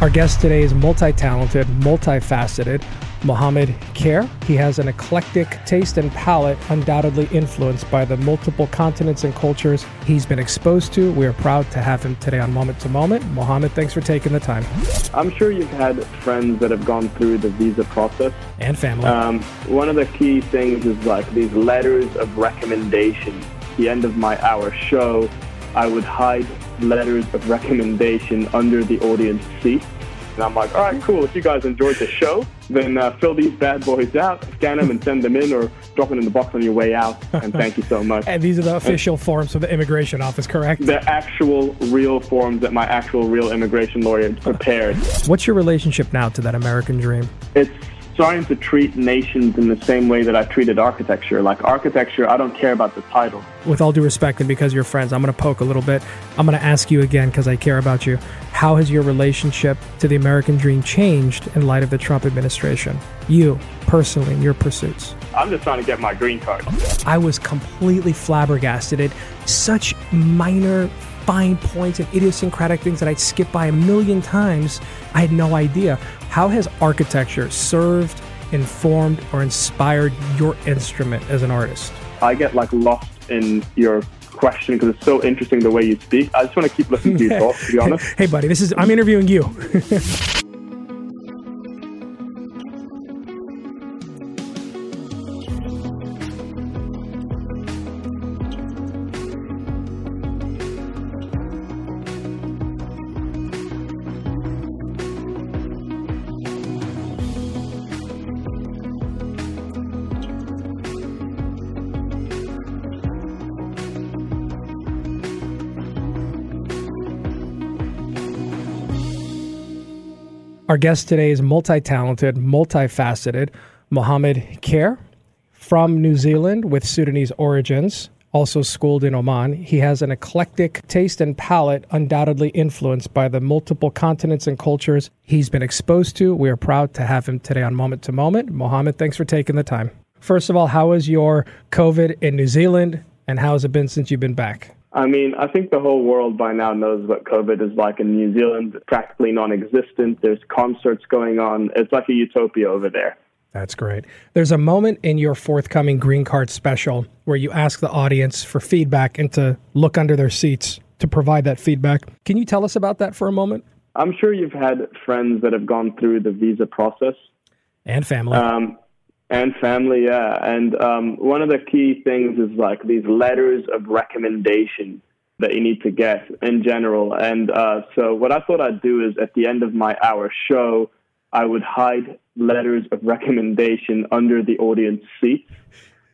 Our guest today is multi talented, multifaceted, Mohammed Kher. He has an eclectic taste and palate, undoubtedly influenced by the multiple continents and cultures he's been exposed to. We are proud to have him today on Moment to Moment. Mohammed, thanks for taking the time. I'm sure you've had friends that have gone through the visa process. And family. Um, one of the key things is like these letters of recommendation. At the end of my hour show, I would hide letters of recommendation under the audience seat. And I'm like, all right, cool. If you guys enjoyed the show, then uh, fill these bad boys out, scan them, and send them in, or drop them in the box on your way out. And thank you so much. and these are the official forms from the immigration office, correct? The actual, real forms that my actual, real immigration lawyer prepared. What's your relationship now to that American dream? It's starting to treat nations in the same way that I treated architecture. Like architecture, I don't care about the title. With all due respect, and because you're friends, I'm going to poke a little bit. I'm going to ask you again because I care about you. How has your relationship to the American dream changed in light of the Trump administration? You, personally, in your pursuits? I'm just trying to get my green card. I was completely flabbergasted at such minor fine points and idiosyncratic things that I'd skip by a million times. I had no idea. How has architecture served, informed, or inspired your instrument as an artist? I get like lost in your question because it's so interesting the way you speak. I just want to keep listening to you talk, to be honest. hey, buddy, this is I'm interviewing you. Our guest today is multi talented, multifaceted Mohammed Kher from New Zealand with Sudanese origins, also schooled in Oman. He has an eclectic taste and palate, undoubtedly influenced by the multiple continents and cultures he's been exposed to. We are proud to have him today on Moment to Moment. Mohammed, thanks for taking the time. First of all, how is your COVID in New Zealand, and how has it been since you've been back? I mean, I think the whole world by now knows what COVID is like in New Zealand. Practically non existent. There's concerts going on. It's like a utopia over there. That's great. There's a moment in your forthcoming Green Card special where you ask the audience for feedback and to look under their seats to provide that feedback. Can you tell us about that for a moment? I'm sure you've had friends that have gone through the visa process. And family. Um, and family, yeah. And um, one of the key things is like these letters of recommendation that you need to get in general. And uh, so, what I thought I'd do is at the end of my hour show, I would hide letters of recommendation under the audience seats.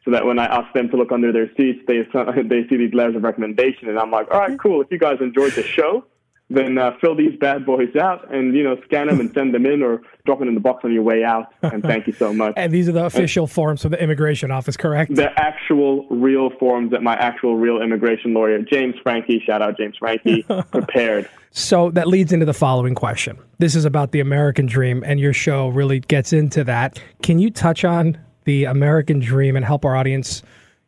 So that when I ask them to look under their seats, they they see these letters of recommendation, and I'm like, all right, cool. If you guys enjoyed the show, then uh, fill these bad boys out and you know scan them and send them in or drop it in the box on your way out. And thank you so much. And these are the official and forms from the immigration office correct? The actual real forms that my actual real immigration lawyer james frankie shout out james frankie prepared. So that leads into the following question. This is about the american dream and your show really gets into that. Can you touch on the american dream and help our audience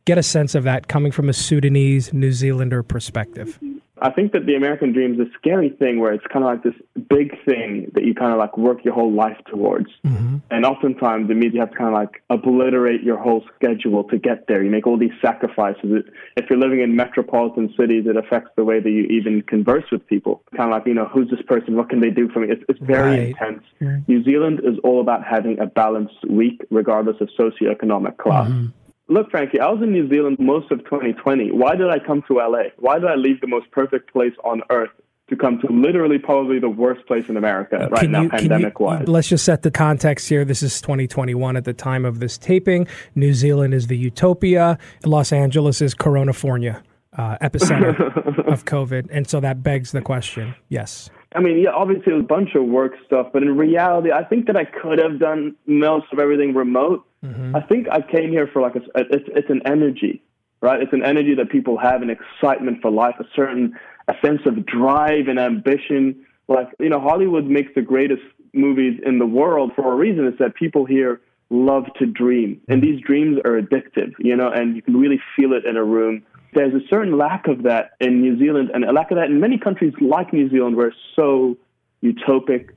get a sense of that coming from a sudanese new zealander perspective I think that the American dream is a scary thing where it's kind of like this big thing that you kind of like work your whole life towards. Mm-hmm. And oftentimes means you have to kind of like obliterate your whole schedule to get there. You make all these sacrifices. If you're living in metropolitan cities, it affects the way that you even converse with people. Kind of like, you know, who's this person? What can they do for me? It's, it's very right. intense. New Zealand is all about having a balanced week, regardless of socioeconomic class. Mm-hmm. Look, Frankie, I was in New Zealand most of 2020. Why did I come to LA? Why did I leave the most perfect place on earth to come to literally probably the worst place in America right now, pandemic wise. Let's just set the context here. This is 2021 at the time of this taping. New Zealand is the utopia. Los Angeles is Coronafornia, uh, epicenter of COVID. And so that begs the question yes. I mean, yeah, obviously it was a bunch of work stuff, but in reality, I think that I could have done most of everything remote. Mm-hmm. I think I came here for like a, it's it's an energy, right? It's an energy that people have, an excitement for life, a certain a sense of drive and ambition. Like you know, Hollywood makes the greatest movies in the world for a reason. It's that people here love to dream, and these dreams are addictive, you know, and you can really feel it in a room there's a certain lack of that in New Zealand and a lack of that in many countries like New Zealand where it's so utopic,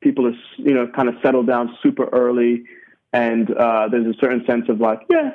People are, you know, kind of settle down super early, and uh, there's a certain sense of like, yeah,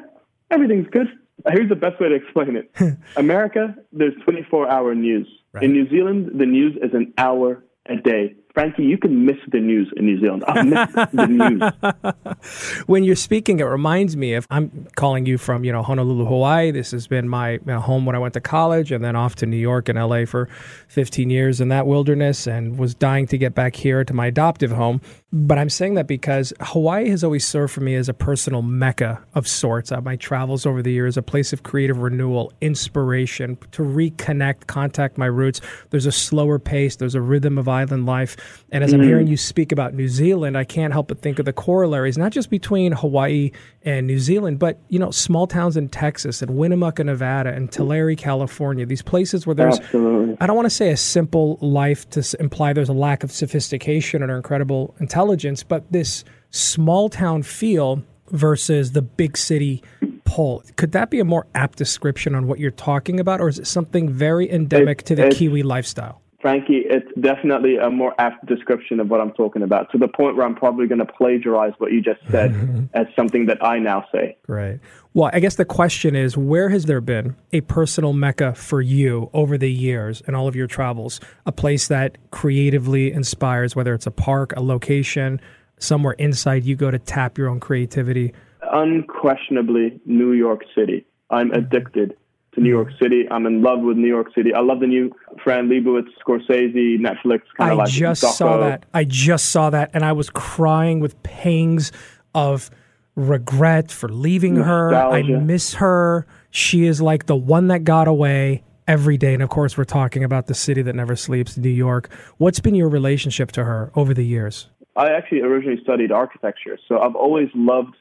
everything's good. Here's the best way to explain it. America, there's 24 hour news. Right. In New Zealand, the news is an hour a day. Frankie, you can miss the news in New Zealand. I miss the news. when you're speaking, it reminds me of I'm calling you from you know Honolulu, Hawaii. This has been my home when I went to college, and then off to New York and LA for 15 years in that wilderness, and was dying to get back here to my adoptive home. But I'm saying that because Hawaii has always served for me as a personal mecca of sorts. Uh, my travels over the years, a place of creative renewal, inspiration, to reconnect, contact my roots. There's a slower pace. There's a rhythm of island life and as mm-hmm. I'm hearing you speak about New Zealand, I can't help but think of the corollaries, not just between Hawaii and New Zealand, but you know, small towns in Texas and Winnemucca, Nevada, and Tulare, California. These places where there's, Absolutely. I don't want to say a simple life to imply there's a lack of sophistication or incredible intelligence, but this small town feel versus the big city pull. Could that be a more apt description on what you're talking about, or is it something very endemic to the Kiwi lifestyle? Frankie, it's definitely a more apt description of what I'm talking about to the point where I'm probably going to plagiarize what you just said as something that I now say. Right. Well, I guess the question is where has there been a personal mecca for you over the years and all of your travels? A place that creatively inspires, whether it's a park, a location, somewhere inside you go to tap your own creativity? Unquestionably, New York City. I'm mm-hmm. addicted to New York City. I'm in love with New York City. I love the new Fran Lebowitz, Scorsese, Netflix kind of like. I just doco. saw that. I just saw that, and I was crying with pangs of regret for leaving Nostalgia. her. I miss her. She is like the one that got away every day. And of course, we're talking about the city that never sleeps, New York. What's been your relationship to her over the years? I actually originally studied architecture, so I've always loved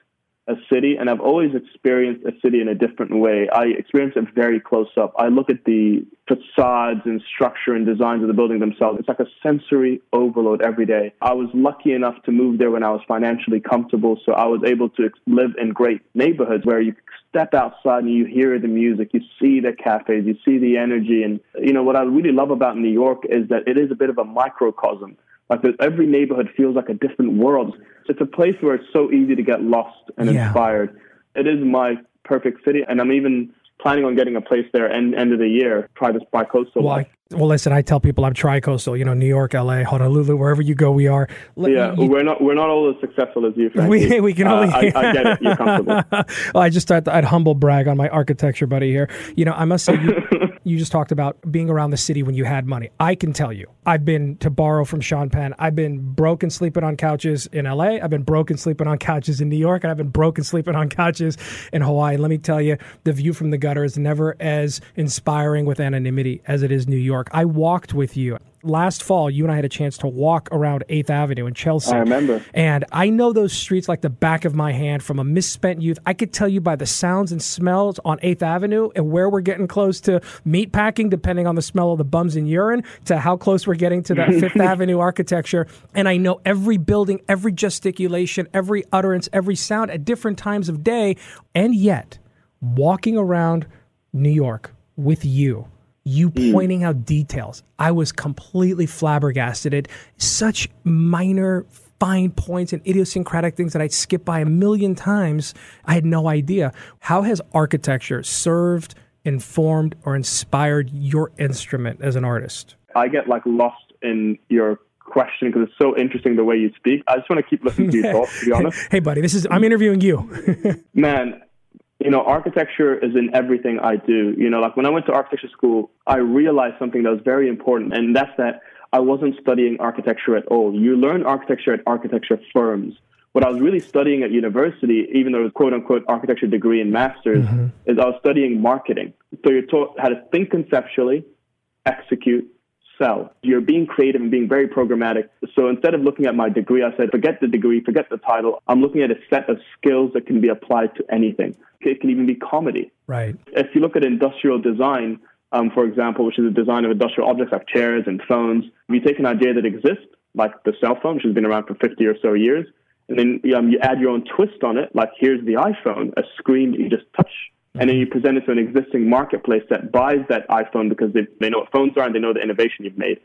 a city, and I've always experienced a city in a different way. I experience it very close up. I look at the facades and structure and designs of the building themselves. It's like a sensory overload every day. I was lucky enough to move there when I was financially comfortable, so I was able to live in great neighborhoods where you step outside and you hear the music, you see the cafes, you see the energy. And, you know, what I really love about New York is that it is a bit of a microcosm. Like every neighborhood feels like a different world. It's a place where it's so easy to get lost and yeah. inspired. It is my perfect city, and I'm even planning on getting a place there end end of the year. Try this bi-coastal well, life. Well, listen, I tell people I'm tri-coastal. You know, New York, L.A., Honolulu, wherever you go, we are. yeah, you, we're not we're not all as successful as you. We we can only. Uh, I, I, get it. You're comfortable. well, I just thought I'd humble brag on my architecture buddy here. You know, I must say. You, you just talked about being around the city when you had money. I can tell you, I've been to borrow from Sean Penn. I've been broken sleeping on couches in LA. I've been broken sleeping on couches in New York, and I've been broken sleeping on couches in Hawaii. Let me tell you, the view from the gutter is never as inspiring with anonymity as it is New York. I walked with you last fall, you and I had a chance to walk around 8th Avenue in Chelsea. I remember. And I know those streets like the back of my hand from a misspent youth. I could tell you by the sounds and smells on 8th Avenue and where we're getting close to meat packing, depending on the smell of the bums and urine, to how close we're getting to that 5th Avenue architecture. And I know every building, every gesticulation, every utterance, every sound at different times of day. And yet, walking around New York with you you mm. pointing out details. I was completely flabbergasted at such minor fine points and idiosyncratic things that I'd skip by a million times. I had no idea. How has architecture served, informed, or inspired your instrument as an artist? I get like lost in your question because it's so interesting the way you speak. I just want to keep listening to you talk, to be honest. hey, buddy, this is I'm interviewing you. Man, you know, architecture is in everything I do. You know, like when I went to architecture school, I realized something that was very important, and that's that I wasn't studying architecture at all. You learn architecture at architecture firms. What I was really studying at university, even though it was quote unquote architecture degree and master's, mm-hmm. is I was studying marketing. So you're taught how to think conceptually, execute, sell. You're being creative and being very programmatic. So instead of looking at my degree, I said, forget the degree, forget the title. I'm looking at a set of skills that can be applied to anything. It can even be comedy. Right. If you look at industrial design, um, for example, which is the design of industrial objects like chairs and phones, you take an idea that exists, like the cell phone, which has been around for 50 or so years, and then um, you add your own twist on it, like here's the iPhone, a screen that you just touch. And then you present it to an existing marketplace that buys that iPhone because they, they know what phones are and they know the innovation you've made.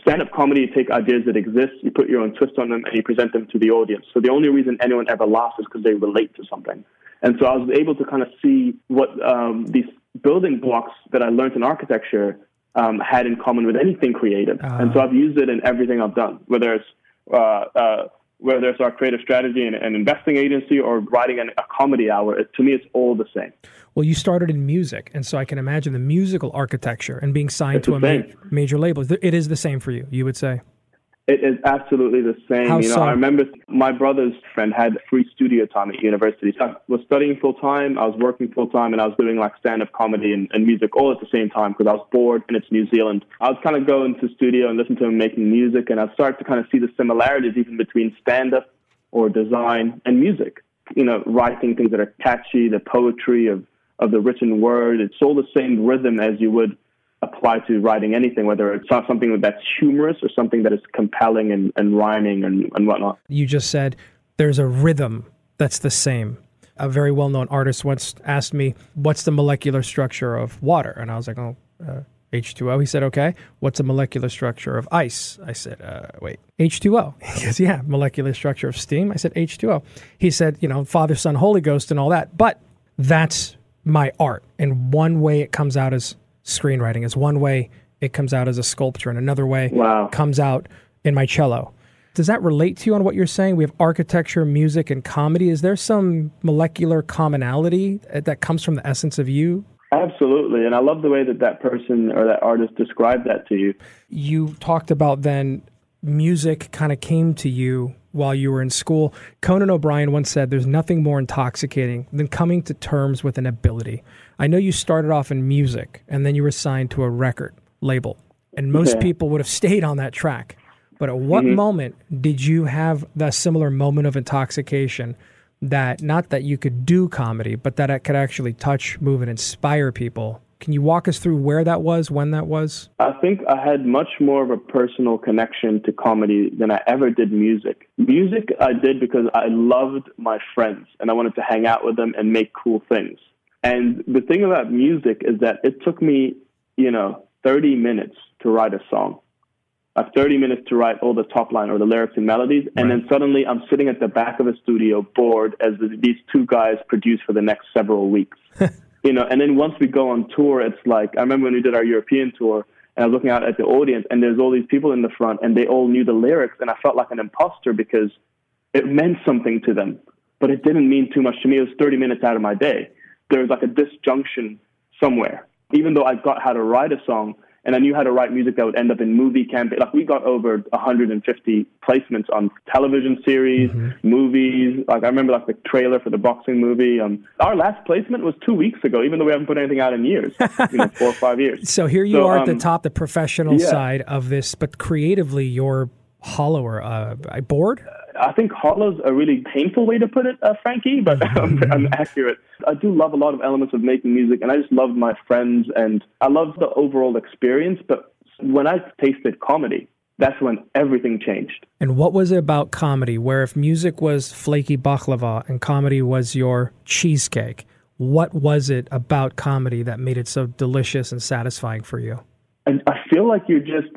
stand-up comedy, you take ideas that exist, you put your own twist on them, and you present them to the audience. So the only reason anyone ever laughs is because they relate to something. And so I was able to kind of see what um, these building blocks that I learned in architecture um, had in common with anything creative. Uh. And so I've used it in everything I've done, whether it's uh, uh, whether it's our creative strategy and an investing agency or writing an, a comedy hour. It, to me, it's all the same. Well, you started in music, and so I can imagine the musical architecture and being signed it's to a ma- major label. It is the same for you, you would say. It is absolutely the same. How you know, so? I remember my brother's friend had free studio time at university. So I was studying full time, I was working full time, and I was doing like stand up comedy and, and music all at the same time because I was bored and it's New Zealand. I would kind of go into studio and listen to him making music, and I'd start to kind of see the similarities even between stand up or design and music. You know, writing things that are catchy, the poetry of, of the written word. It's all the same rhythm as you would apply to writing anything, whether it's something that's humorous or something that is compelling and, and rhyming and, and whatnot. You just said there's a rhythm that's the same. A very well known artist once asked me, What's the molecular structure of water? And I was like, Oh, uh, H2O. He said, Okay. What's the molecular structure of ice? I said, uh, Wait, H2O. He goes, Yeah, molecular structure of steam. I said, H2O. He said, You know, Father, Son, Holy Ghost, and all that. But that's my art. And one way it comes out is screenwriting is one way it comes out as a sculpture, and another way wow. comes out in my cello. Does that relate to you on what you're saying? We have architecture, music, and comedy. Is there some molecular commonality uh, that comes from the essence of you? Absolutely. And I love the way that that person or that artist described that to you. You talked about then music kind of came to you while you were in school. Conan O'Brien once said, There's nothing more intoxicating than coming to terms with an ability. I know you started off in music and then you were signed to a record label, and most yeah. people would have stayed on that track. But at what mm-hmm. moment did you have the similar moment of intoxication that not that you could do comedy, but that it could actually touch, move, and inspire people can you walk us through where that was, when that was? I think I had much more of a personal connection to comedy than I ever did music. Music I did because I loved my friends and I wanted to hang out with them and make cool things. And the thing about music is that it took me, you know, 30 minutes to write a song. Like 30 minutes to write all the top line or the lyrics and melodies. Right. And then suddenly I'm sitting at the back of a studio bored as these two guys produce for the next several weeks. you know, and then once we go on tour, it's like I remember when we did our European tour, and I was looking out at the audience, and there's all these people in the front, and they all knew the lyrics, and I felt like an imposter because it meant something to them, but it didn't mean too much to me. It was 30 minutes out of my day. There was like a disjunction somewhere. Even though I got how to write a song, and I knew how to write music that would end up in movie campaign. Like we got over 150 placements on television series, mm-hmm. movies. Like I remember like the trailer for the boxing movie. Um, our last placement was two weeks ago, even though we haven't put anything out in years, you know, four or five years. So here you so, are at the um, top, the professional yeah. side of this, but creatively, you're hollower. Uh, bored? I think hollow's a really painful way to put it, uh, Frankie, but I'm, I'm, accurate. I do love a lot of elements of making music, and I just love my friends, and I love the overall experience. But when I tasted comedy, that's when everything changed. And what was it about comedy, where if music was flaky baklava and comedy was your cheesecake, what was it about comedy that made it so delicious and satisfying for you? And I feel like you're just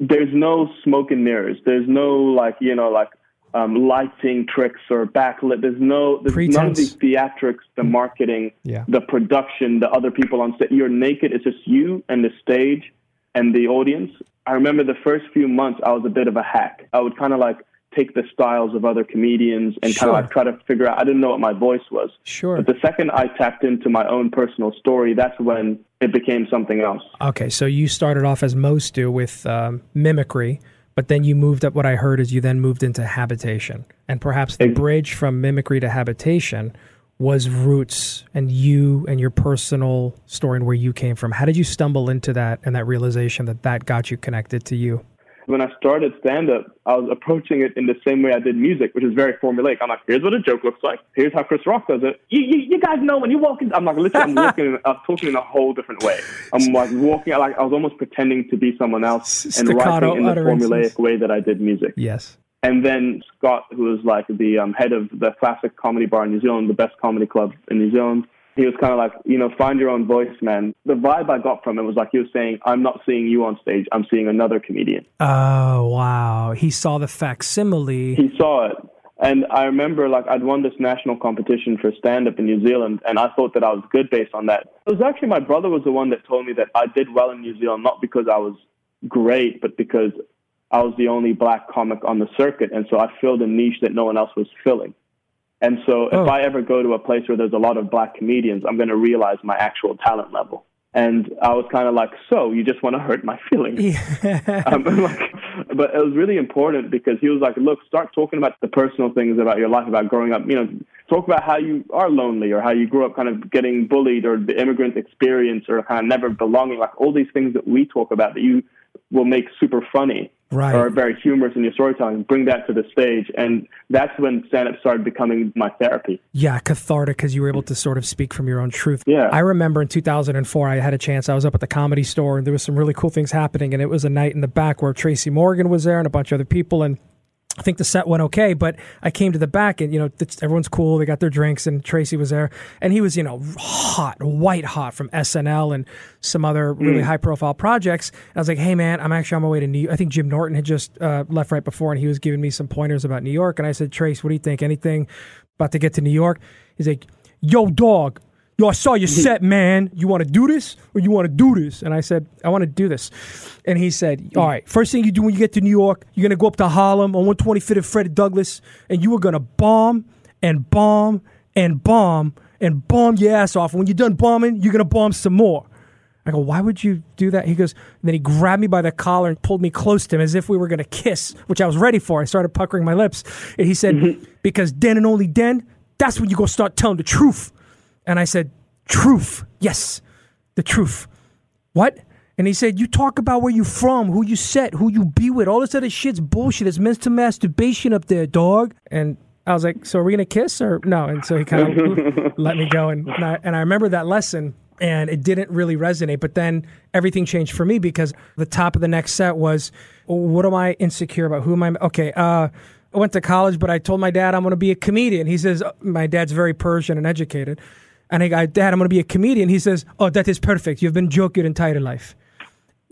there's no smoke and mirrors. There's no like you know like um, lighting tricks or backlit. There's no, there's Pretense. none of these theatrics, the mm. marketing, yeah. the production, the other people on set. You're naked. It's just you and the stage and the audience. I remember the first few months, I was a bit of a hack. I would kind of like take the styles of other comedians and sure. kind of like try to figure out. I didn't know what my voice was. Sure. But the second I tapped into my own personal story, that's when it became something else. Okay, so you started off as most do with um, mimicry but then you moved up. What I heard is you then moved into habitation, and perhaps the bridge from mimicry to habitation was roots and you and your personal story and where you came from. How did you stumble into that and that realization that that got you connected to you? When I started stand up, I was approaching it in the same way I did music, which is very formulaic. I'm like, here's what a joke looks like. Here's how Chris Rock does it. You, you, you guys know when you walk in, I'm like, literally, I'm walking, I'm talking in a whole different way. I'm like walking, like I was almost pretending to be someone else and writing in the formulaic way that I did music. Yes. And then Scott, who was like the um, head of the classic comedy bar in New Zealand, the best comedy club in New Zealand, He was kind of like, you know, find your own voice, man. The vibe I got from it was like he was saying, I'm not seeing you on stage, I'm seeing another comedian. Oh, wow. He saw the facsimile. He saw it. And I remember, like, I'd won this national competition for stand up in New Zealand, and I thought that I was good based on that. It was actually my brother was the one that told me that I did well in New Zealand, not because I was great, but because I was the only black comic on the circuit. And so I filled a niche that no one else was filling. And so oh. if I ever go to a place where there's a lot of black comedians, I'm going to realize my actual talent level. And I was kind of like, so you just want to hurt my feelings. Yeah. um, like, but it was really important because he was like, look, start talking about the personal things about your life, about growing up. You know, talk about how you are lonely or how you grew up kind of getting bullied or the immigrant experience or kind of never belonging. Like all these things that we talk about that you will make super funny right. or very humorous in your storytelling. Bring that to the stage, and that's when stand up started becoming my therapy. Yeah, cathartic because you were able to sort of speak from your own truth. Yeah, I remember in 2004, I had a chance. I was up at the comedy store, and there was some really cool things happening, and it was a night in the back where Tracy Morgan was there and a bunch of other people, and I think the set went okay, but I came to the back and, you know, everyone's cool. They got their drinks and Tracy was there and he was, you know, hot, white hot from SNL and some other really mm. high profile projects. And I was like, hey man, I'm actually on my way to New York. I think Jim Norton had just uh, left right before and he was giving me some pointers about New York. And I said, Trace, what do you think? Anything about to get to New York? He's like, yo, dog, yo, I saw your set, man. You want to do this or you want to do this? And I said, I want to do this. And he said, all right, first thing you do when you get to New York, you're going to go up to Harlem on 125th and Frederick Douglass, and you are going to bomb and bomb and bomb and bomb your ass off. And when you're done bombing, you're going to bomb some more. I go, why would you do that? He goes, then he grabbed me by the collar and pulled me close to him as if we were going to kiss, which I was ready for. I started puckering my lips. And he said, mm-hmm. because then and only then, that's when you go start telling the truth. And I said, Truth. Yes, the truth. What? And he said, You talk about where you from, who you set, who you be with. All this other shit's bullshit. It's mental masturbation up there, dog. And I was like, So are we going to kiss or no? And so he kind of let me go. And, and I, and I remember that lesson and it didn't really resonate. But then everything changed for me because the top of the next set was, What am I insecure about? Who am I? Okay. Uh, I went to college, but I told my dad I'm going to be a comedian. He says, My dad's very Persian and educated. And I go, Dad, I'm going to be a comedian. He says, Oh, that is perfect. You've been joke your entire life.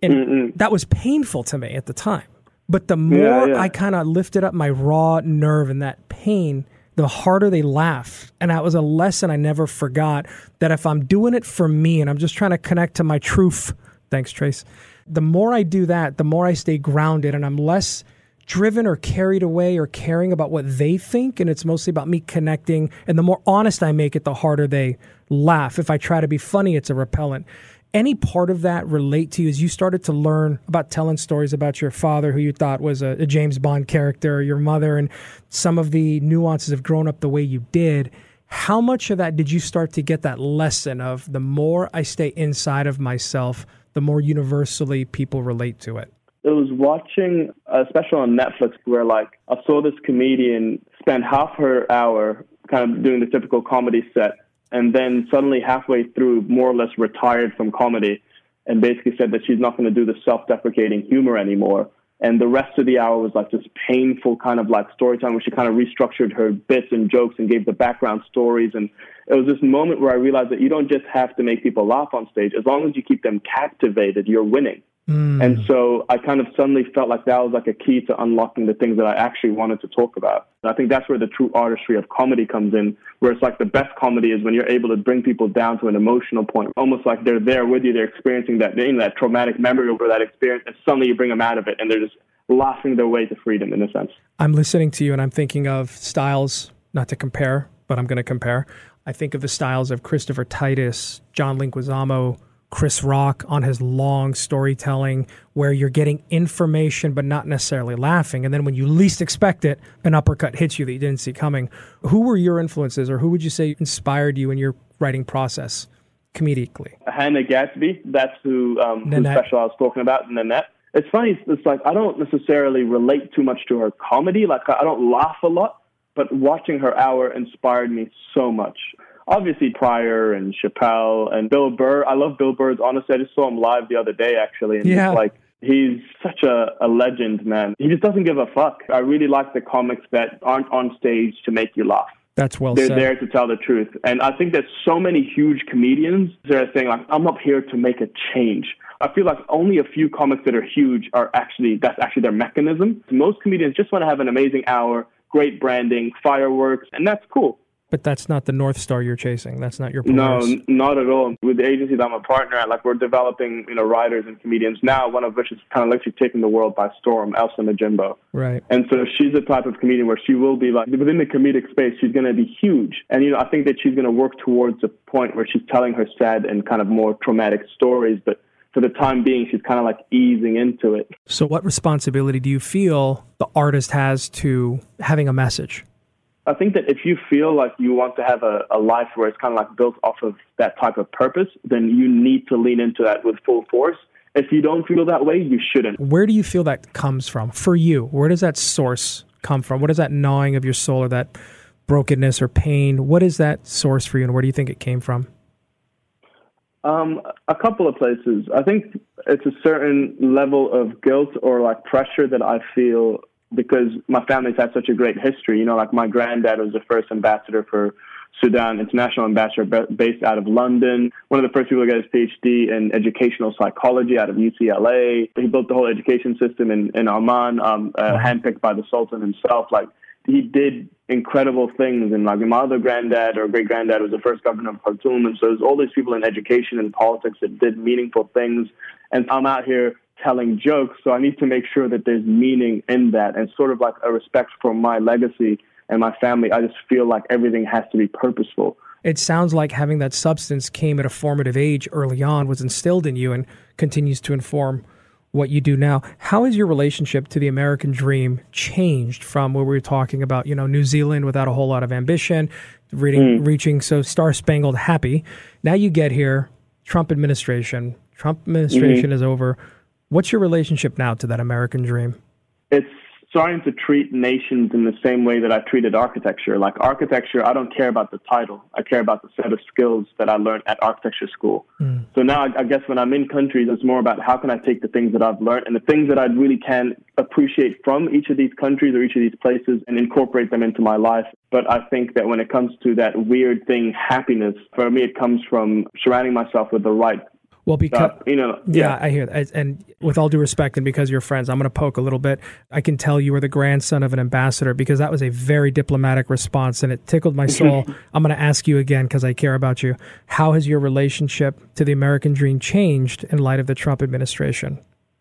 And Mm-mm. that was painful to me at the time. But the more yeah, yeah. I kind of lifted up my raw nerve and that pain, the harder they laugh. And that was a lesson I never forgot that if I'm doing it for me and I'm just trying to connect to my truth, thanks, Trace, the more I do that, the more I stay grounded and I'm less driven or carried away or caring about what they think. And it's mostly about me connecting. And the more honest I make it, the harder they laugh. If I try to be funny, it's a repellent. Any part of that relate to you as you started to learn about telling stories about your father, who you thought was a, a James Bond character, or your mother, and some of the nuances of growing up the way you did? How much of that did you start to get that lesson of the more I stay inside of myself, the more universally people relate to it? It was watching a special on Netflix where like I saw this comedian spend half her hour kind of doing the typical comedy set and then suddenly halfway through more or less retired from comedy and basically said that she's not going to do the self-deprecating humor anymore. And the rest of the hour was like this painful kind of like story time where she kind of restructured her bits and jokes and gave the background stories. And it was this moment where I realized that you don't just have to make people laugh on stage. As long as you keep them captivated you're winning Mm. And so I kind of suddenly felt like that was like a key to unlocking the things that I actually wanted to talk about. And I think that's where the true artistry of comedy comes in, where it's like the best comedy is when you're able to bring people down to an emotional point, almost like they're there with you, they're experiencing that, you know, that traumatic memory over that experience, and suddenly you bring them out of it, and they're just laughing their way to freedom in a sense. I'm listening to you, and I'm thinking of styles, not to compare, but I'm going to compare. I think of the styles of Christopher Titus, John Leguizamo, Chris Rock on his long storytelling where you're getting information but not necessarily laughing. And then when you least expect it, an uppercut hits you that you didn't see coming. Who were your influences or who would you say inspired you in your writing process comedically? Hannah Gadsby, that's who, um, who special I was talking about, Nanette. It's funny, it's like I don't necessarily relate too much to her comedy. Like I don't laugh a lot, but watching her hour inspired me so much obviously Pryor and Chappelle and Bill Burr. I love Bill Burr's honestly. I just saw him live the other day actually, and yeah. like he's such a, a legend, man. He just doesn't give a fuck. I really like the comics that aren't on stage to make you laugh. That's well They're said. there to tell the truth. And I think there's so many huge comedians that are saying, like, I'm up here to make a change. I feel like only a few comics that are huge are actually, that's actually their mechanism. Most comedians just want to have an amazing hour, great branding, fireworks, and that's cool. But that's not the North Star you're chasing. That's not your No, Polaris. n- not at all. With the agency that I'm a partner at, like we're developing, you know, writers and comedians now. One of which is kind of literally taking the world by storm, Elsa Majimbo. Right. And so she's the type of comedian where she will be like within the comedic space, she's going to be huge. And you know, I think that she's going to work towards a point where she's telling her sad and kind of more traumatic stories, but for the time being, she's kind of like easing into it. So, what responsibility do you feel the artist has to having a message? I think that if you feel like you want to have a, a life where it's kind of like built off of that type of purpose, then you need to lean into that with full force. If you don't feel that way, you shouldn't. Where do you feel that comes from for you? Where does that source come from? What is that gnawing of your soul or that brokenness or pain? What is that source for you, and where do you think it came from? Um, a couple of places. I think it's a certain level of guilt or like pressure that I feel because my family's had such a great history. You know, like my granddad was the first ambassador for Sudan, international ambassador based out of London. One of the first people to get his PhD in educational psychology out of UCLA. He built the whole education system in, in Oman, um, uh, handpicked by the Sultan himself. Like he did incredible things. And like my other granddad or great granddad was the first governor of Khartoum. And so there's all these people in education and politics that did meaningful things. And I'm out here telling jokes. So I need to make sure that there's meaning in that and sort of like a respect for my legacy and my family. I just feel like everything has to be purposeful. It sounds like having that substance came at a formative age early on, was instilled in you, and continues to inform what you do now. How has your relationship to the American dream changed from where we were talking about, you know, New Zealand without a whole lot of ambition, reading, hmm. reaching so star spangled happy? Now you get here, Trump administration. Trump administration mm-hmm. is over. What's your relationship now to that American dream? It's starting to treat nations in the same way that I treated architecture. Like architecture, I don't care about the title. I care about the set of skills that I learned at architecture school. Hmm. So now I, I guess when I'm in countries, it's more about how can I take the things that I've learned and the things that I really can appreciate from each of these countries or each of these places and incorporate them into my life. But I think that when it comes to that weird thing, happiness, for me, it comes from surrounding myself with the right Well, because. You know, Yeah, I hear that. And with all due respect, and because you're friends, I'm going to poke a little bit. I can tell you were the grandson of an ambassador because that was a very diplomatic response and it tickled my soul. I'm going to ask you again because I care about you. How has your relationship to the American dream changed in light of the Trump administration?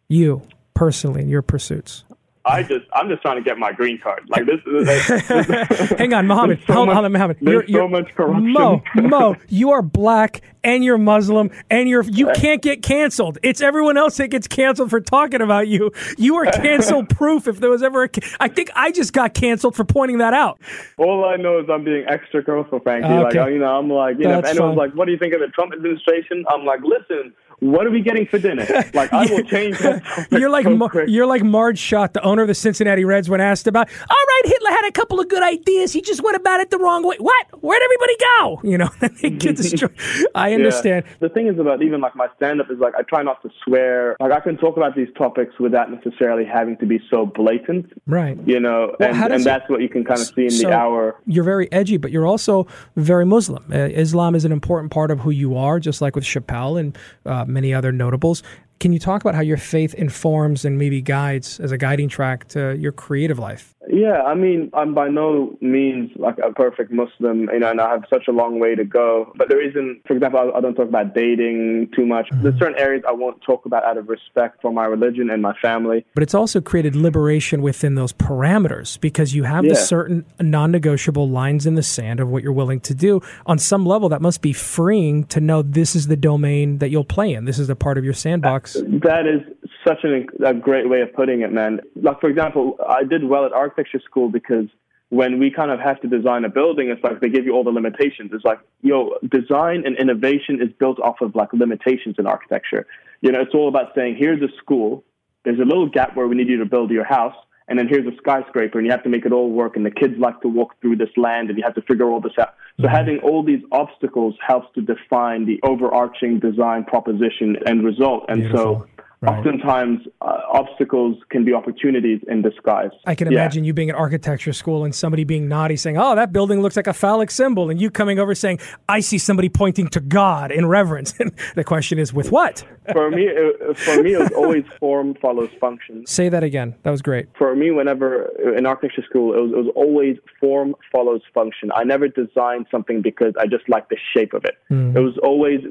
You personally, in your pursuits. I just, I'm just trying to get my green card. Like this, this Hang on, Mohammed. So hold, much- on, Mohammed. there's so much corruption. Mo, Mo, you are black and you're Muslim and you're you can't get canceled. It's everyone else that gets canceled for talking about you. You are cancel proof. If there was ever, a, I think I just got canceled for pointing that out. All I know is I'm being extra careful, Frankie. Ah, okay. Like, you know, I'm like, you know, if That's anyone's fine. like, what do you think of the Trump administration? I'm like, listen, what are we getting for dinner? Like, I will change that You're like so Mar- you're like Marge Schott, the owner of the Cincinnati Reds, when asked about. All right, Hitler had a couple of good ideas. He just went about it the wrong way. What? Where'd everybody go? You know, they get destroyed. I Yeah. understand. The thing is about even like my stand up is like I try not to swear. Like I can talk about these topics without necessarily having to be so blatant, Right. you know, Well, and, and it- that's what you can kind of see in So- the hour. You're very edgy, but you're also very Muslim. Uh, Islam is an important part of who you are, just like with Chappelle and uh, Uh, many other notables. Can you talk about how your faith informs and maybe guides as a guiding track to your creative life? Yeah, I mean, I'm by no means like a perfect Muslim, you know, and I have such a long way to go. But there isn't, for example, I, I don't talk about dating too much. Mm. There's certain areas I won't talk about out of respect for my religion and my family. But it's also created liberation within those parameters because you have the certain non negotiable lines in the sand of what you're willing to do. On some level, that must be freeing to know this is the domain that you'll play in. This is the part of your sandbox. That is such an, a great way of putting it, man. Like, for example, I did well at architecture school because when we kind of have to design a building, it's like they give you all the limitations. It's like, yo, design and innovation is built off of like limitations in architecture. You know, it's all about saying, here's a school, there's a little gap where we need you to build your house, and then here's a skyscraper, and you have to make it all work, and the kids like to walk through this land, and you have to figure all this out. So mm-hmm. having all these obstacles helps to define the overarching design proposition and result. And so Beautiful. Right. Oftentimes, uh, obstacles can be opportunities in disguise. I can imagine yeah. you being at architecture school and somebody being naughty saying, Oh, that building looks like a phallic symbol. And you coming over saying, I see somebody pointing to God in reverence. And the question is, with what? for me, it, for me, it was always form follows function. Say that again. That was great. For me, whenever in architecture school, it was, it was always form follows function. I never designed something because I just liked the shape of it. Mm. It was always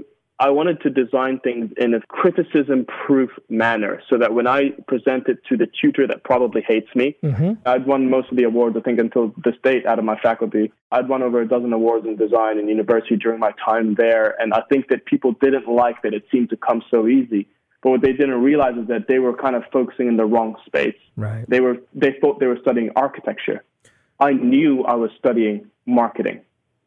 I wanted to design things in a criticism proof manner so that when I present it to the tutor that probably hates me, mm-hmm. I'd won most of the awards, I think, until this date out of my faculty. I'd won over a dozen awards in design in university during my time there. And I think that people didn't like that it seemed to come so easy. But what they didn't realize is that they were kind of focusing in the wrong space. Right. They were they thought they were studying architecture. I knew I was studying marketing.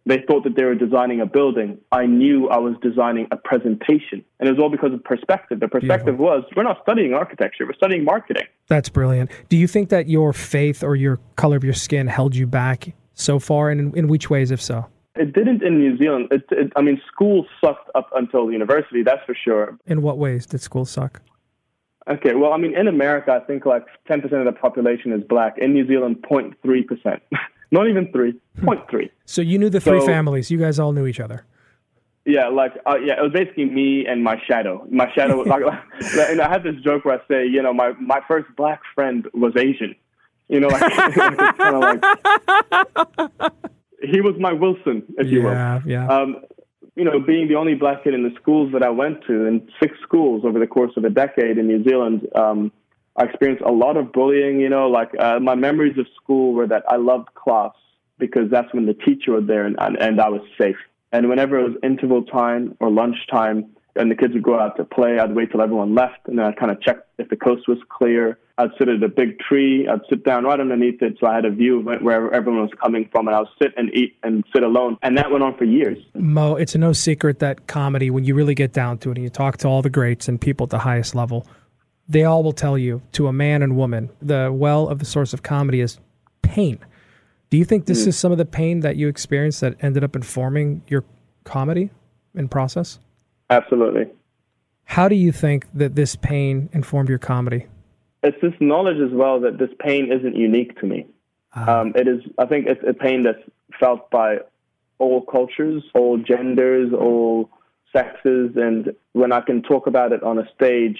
They thought that they were designing a building. I knew I was designing a presentation. And it was all because of perspective. The perspective Beautiful. was we're not studying architecture, we're studying marketing. That's brilliant. Do you think that your faith or your color of your skin held you back so far? And in, in which ways, if so? It didn't in New Zealand. It, it, I mean, school sucked up until university, that's for sure. In what ways did school suck? Okay, well, I mean, in America, I think like 10% of the population is black. In New Zealand, 0.3%. Not even three, hmm. point three. So you knew the three so, families. You guys all knew each other. Yeah, like uh, yeah, it was basically me and my shadow. My shadow, like, and I had this joke where I say, you know, my my first black friend was Asian. You know, like, like kind of like he was my Wilson, if you will. Yeah, yeah. Um, you know, being the only black kid in the schools that I went to, in six schools over the course of a decade in New Zealand, um, I experienced a lot of bullying. You know, like uh, my memories of school were that I loved class because that's when the teacher was there and, and, and I was safe. And whenever it was interval time or lunchtime, and the kids would go out to play, I'd wait till everyone left, and then I'd kind of check if the coast was clear. I'd sit at a big tree. I'd sit down right underneath it, so I had a view of where everyone was coming from, and I would sit and eat and sit alone. And that went on for years. Mo, it's no secret that comedy, when you really get down to it, and you talk to all the greats and people at the highest level, they all will tell you to a man and woman the well of the source of comedy is pain. Do you think this mm. is some of the pain that you experienced that ended up informing your comedy and process? Absolutely. How do you think that this pain informed your comedy? It's this knowledge as well that this pain isn't unique to me. Uh, um, it is, I think, it's a pain that's felt by all cultures, all genders, all sexes, and when I can talk about it on a stage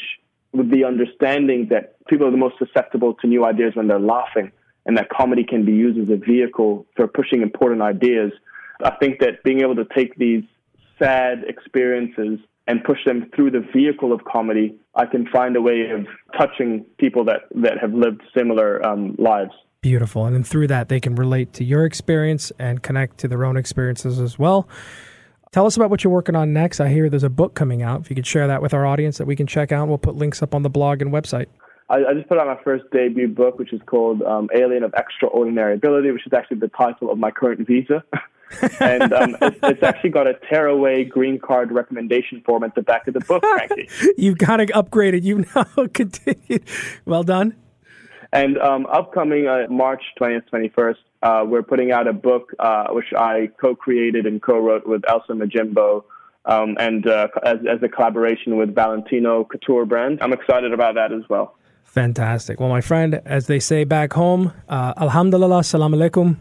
with the understanding that people are the most susceptible to new ideas when they're laughing, and that comedy can be used as a vehicle for pushing important ideas. I think that being able to take these sad experiences and push them through the vehicle of comedy, I can find a way of touching people that, that have lived similar um, lives. Beautiful. And then through that, they can relate to your experience and connect to their own experiences as well. Tell us about what you're working on next. I hear there's a book coming out. If you could share that with our audience that we can check out, we'll put links up on the blog and website. I, I just put out my first debut book, which is called um, Alien of Extraordinary Ability, which is actually the title of my current visa. and um, it's, it's, actually got a tearaway green card recommendation form at the back of the book, Frankie. You've got to upgrade it. You now continue. Well done. And um, upcoming uh, March 20th, 21st, uh, we're putting out a book uh, which I co-created and co-wrote with Elsa Majimbo, um, and uh, as, as a collaboration with Valentino Couture brand. I'm excited about that as well. Fantastic. Well, my friend, as they say back home, uh, Alhamdulillah, salam alaikum.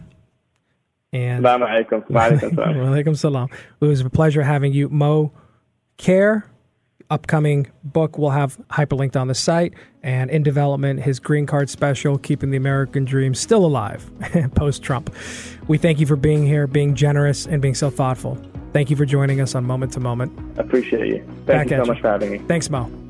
And alaikum. salam. It was a pleasure having you, Mo Kher upcoming book we'll have hyperlinked on the site and in development his green card special keeping the american dream still alive post trump we thank you for being here being generous and being so thoughtful. Thank you for joining us on moment to moment. Appreciate you. Thank Back you so you. much for having me. Thanks mo